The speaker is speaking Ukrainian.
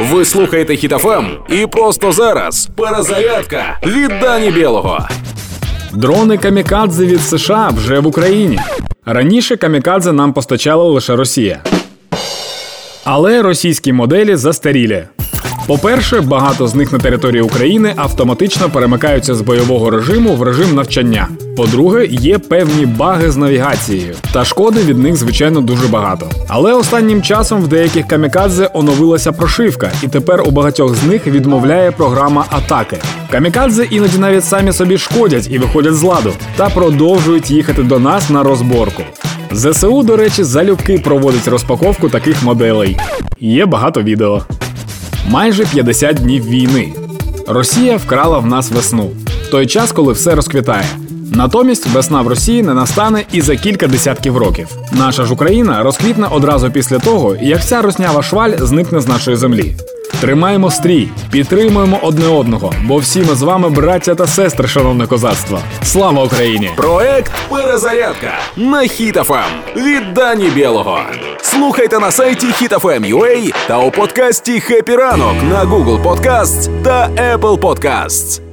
Ви слухаєте Хітофем і просто зараз перезарядка від Дані Білого. Дрони камікадзе від США вже в Україні. Раніше камікадзе нам постачала лише Росія. Але російські моделі застарілі. По-перше, багато з них на території України автоматично перемикаються з бойового режиму в режим навчання. По-друге, є певні баги з навігацією, та шкоди від них, звичайно, дуже багато. Але останнім часом в деяких камікадзе оновилася прошивка, і тепер у багатьох з них відмовляє програма атаки. Камікадзе іноді навіть самі собі шкодять і виходять з ладу, та продовжують їхати до нас на розборку. ЗСУ, до речі, залюбки проводить розпаковку таких моделей. Є багато відео. Майже 50 днів війни. Росія вкрала в нас весну в той час, коли все розквітає. Натомість весна в Росії не настане і за кілька десятків років. Наша ж Україна розквітне одразу після того, як ця роснява шваль зникне з нашої землі. Тримаємо стрій, підтримуємо одне одного, бо всі ми з вами браття та сестри, шановне козацтво. Слава Україні! Проект Перезарядка на Хітофем від Дані Білого. Слухайте на сайті HitFM.ua та у подкасті «Хеппі ранок» на Google Podcasts та Apple Podcasts.